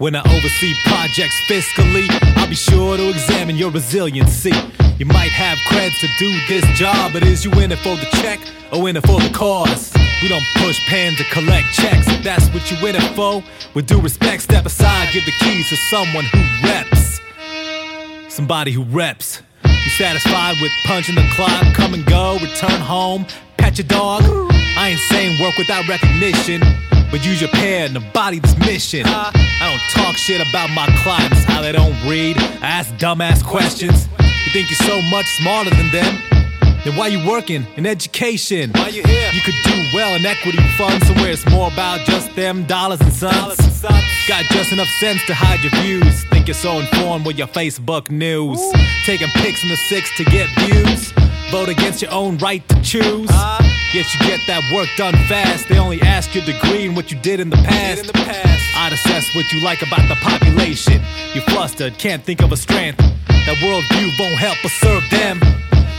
When I oversee projects fiscally, I'll be sure to examine your resiliency. You might have creds to do this job, but is you in it for the check or in it for the cause? We don't push pen to collect checks. If that's what you in it for, with due respect, step aside, give the keys to someone who reps. Somebody who reps. You satisfied with punching the clock, come and go, return home, pet your dog? I ain't saying work without recognition, but use your pen to body this mission. I don't talk shit about my clients, how they don't read, I ask dumbass questions. You think you're so much smarter than them? Then why you working in education? Why you here? You could do well in equity funds somewhere it's more about just them dollars and cents. Dollars and cents. Got just enough sense to hide your views. Think you're so informed with your Facebook news. Taking pics in the six to get views. Vote against your own right to choose. Uh. Yet you get that work done fast. They only ask your degree and what you did in the past. in the past. I'd assess what you like about the population. You flustered, can't think of a strength. That worldview won't help but serve them.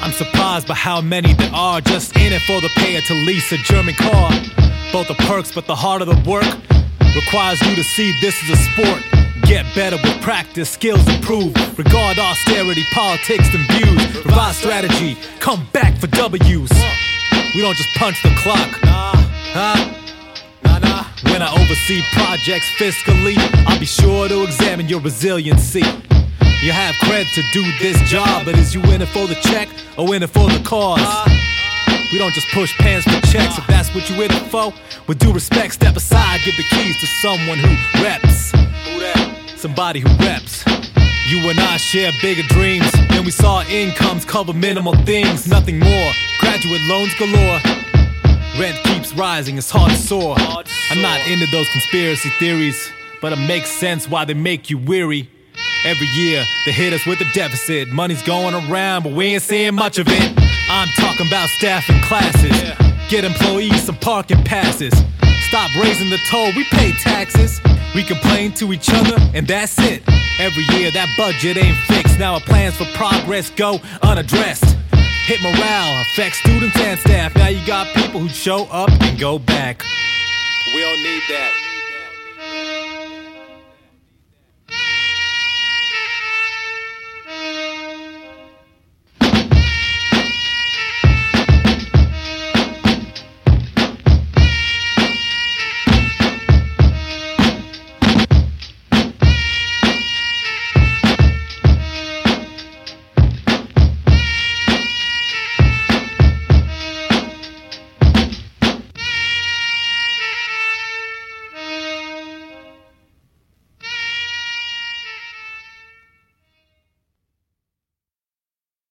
I'm surprised by how many there are just in it for the payer to lease a German car. Both the perks, but the heart of the work requires you to see this as a sport. Get better with practice, skills improve. Regard austerity, politics, and views. Revise strategy, come back for W's. We don't just punch the clock, Nah, huh? nah, nah. When I oversee projects fiscally, I'll be sure to examine your resiliency. You have cred to do this job, but is you in it for the check or in it for the cause? We don't just push pans for checks. If that's what you in it for, with due respect, step aside, give the keys to someone who reps. Somebody who reps. You and I share bigger dreams, and we saw incomes cover minimal things, nothing more. Graduate loans galore. Rent keeps rising, it's hard to soar. I'm not into those conspiracy theories, but it makes sense why they make you weary. Every year, they hit us with a deficit. Money's going around, but we ain't seeing much of it. I'm talking about staffing classes. Get employees some parking passes. Stop raising the toll, we pay taxes. We complain to each other, and that's it. Every year, that budget ain't fixed. Now our plans for progress go unaddressed. Hit morale, affect students and staff. Now you got people who show up and go back. We don't need that.